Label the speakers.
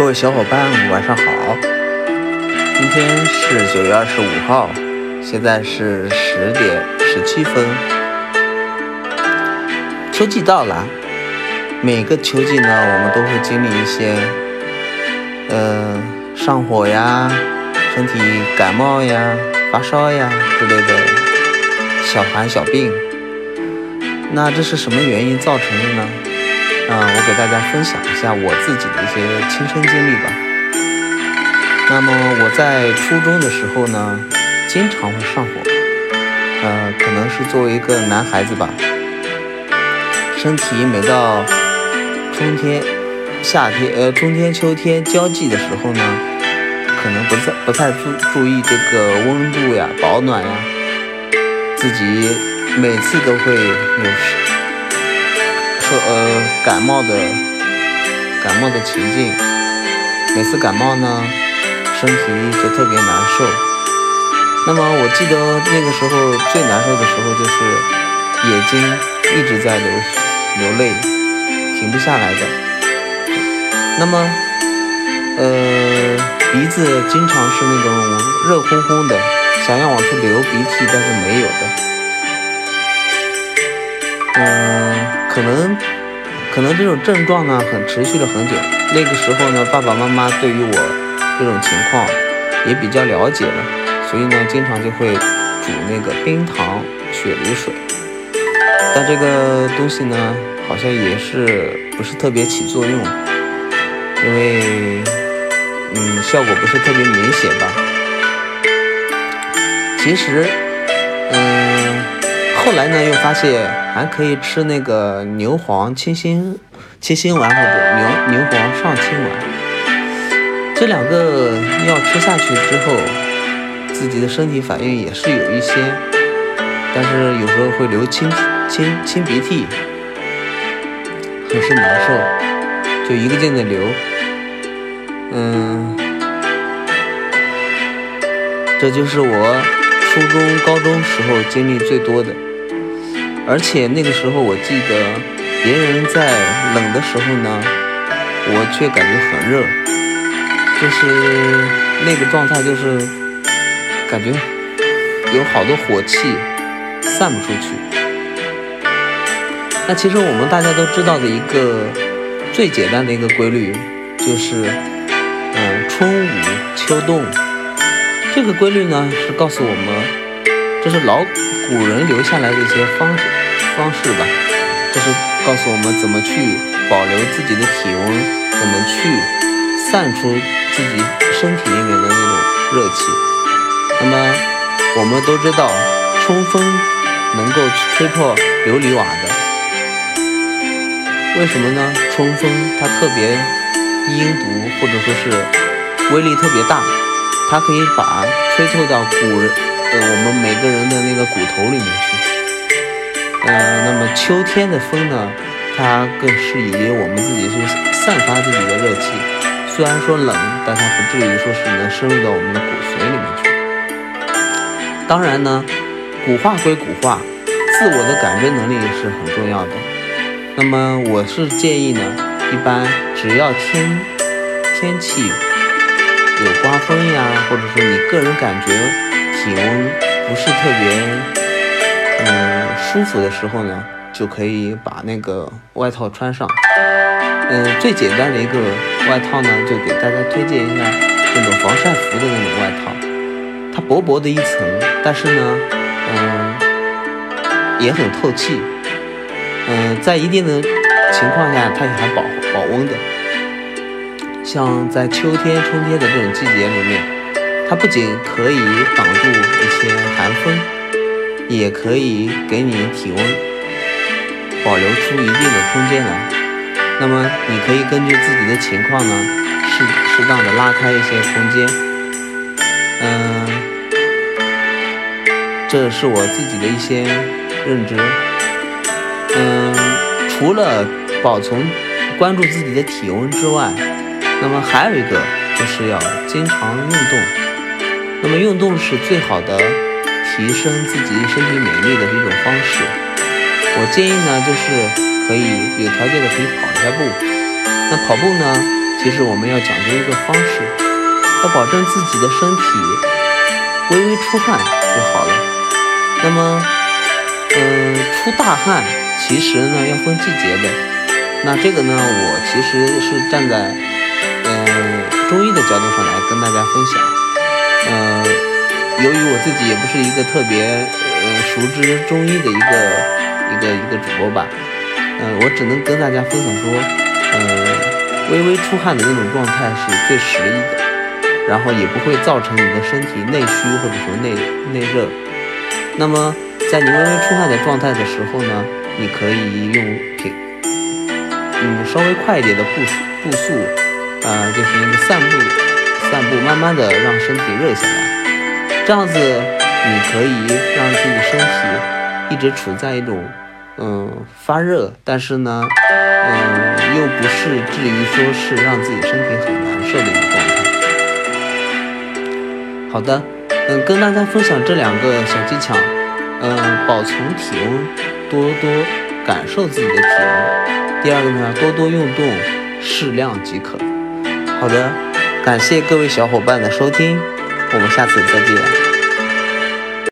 Speaker 1: 各位小伙伴，晚上好！今天是九月二十五号，现在是十点十七分。秋季到了，每个秋季呢，我们都会经历一些，呃，上火呀、身体感冒呀、发烧呀之类的小寒小病。那这是什么原因造成的呢？啊，我给大家分享一下我自己的一些亲身经历吧。那么我在初中的时候呢，经常会上火，呃，可能是作为一个男孩子吧，身体每到春天、夏天，呃，春天、秋天交际的时候呢，可能不太不太注注意这个温度呀、保暖呀，自己每次都会有。呃，感冒的感冒的情境，每次感冒呢，身体就特别难受。那么我记得那个时候最难受的时候就是眼睛一直在流流泪，停不下来的。那么，呃，鼻子经常是那种热烘烘的，想要往出流鼻涕，但是没有的。嗯。可能，可能这种症状呢，很持续了很久。那个时候呢，爸爸妈妈对于我这种情况也比较了解了，所以呢，经常就会煮那个冰糖雪梨水。但这个东西呢，好像也是不是特别起作用，因为，嗯，效果不是特别明显吧。其实，后来呢，又发现。还可以吃那个牛黄清心清心丸或者牛牛黄上清丸，这两个药吃下去之后，自己的身体反应也是有一些，但是有时候会流清清清鼻涕，很是难受，就一个劲的流，嗯，这就是我初中高中时候经历最多的。而且那个时候，我记得别人在冷的时候呢，我却感觉很热，就是那个状态，就是感觉有好多火气散不出去。那其实我们大家都知道的一个最简单的一个规律，就是嗯，春捂秋冻。这个规律呢，是告诉我们，这是老古人留下来的一些方式。方式吧，这是告诉我们怎么去保留自己的体温，怎么去散出自己身体里面的那种热气。那么我们都知道，春风能够吹破琉璃瓦的，为什么呢？春风它特别阴毒，或者说是威力特别大，它可以把吹透到古人，呃，我们每个人的那个骨头里面去。嗯，那么秋天的风呢，它更适宜我们自己去散发自己的热气。虽然说冷，但它不至于说是能深入到我们的骨髓里面去。当然呢，古话归古话，自我的感知能力是很重要的。那么我是建议呢，一般只要天天气有刮风呀，或者说你个人感觉体温不是特别。嗯，舒服的时候呢，就可以把那个外套穿上。嗯，最简单的一个外套呢，就给大家推荐一下那种防晒服的那种外套。它薄薄的一层，但是呢，嗯，也很透气。嗯，在一定的情况下，它也还保保温的。像在秋天、春天的这种季节里面，它不仅可以挡住一些寒风。也可以给你体温保留出一定的空间来。那么你可以根据自己的情况呢，适适当的拉开一些空间。嗯，这是我自己的一些认知。嗯，除了保存关注自己的体温之外，那么还有一个就是要经常运动。那么运动是最好的。提升自己身体免疫力的一种方式，我建议呢，就是可以有条件的可以跑一下步。那跑步呢，其实我们要讲究一个方式，要保证自己的身体微微出汗就好了。那么，嗯，出大汗其实呢要分季节的。那这个呢，我其实是站在嗯中医的角度上来跟大家分享。嗯，由于我自己也不是一个特别呃熟知中医的一个一个一个主播吧，嗯，我只能跟大家分享说，嗯，微微出汗的那种状态是最适宜的，然后也不会造成你的身体内虚或者说内内热。那么在你微微出汗的状态的时候呢，你可以用平，嗯，稍微快一点的步速步速，啊，就是那个散步。散步，慢慢的让身体热下来，这样子你可以让自己身体一直处在一种嗯发热，但是呢，嗯又不是至于说是让自己身体很难受的一个状态。好的，嗯，跟大家分享这两个小技巧，嗯，保存体温，多多感受自己的体温。第二个呢，多多运动，适量即可。好的。感谢各位小伙伴的收听，我们下次再见。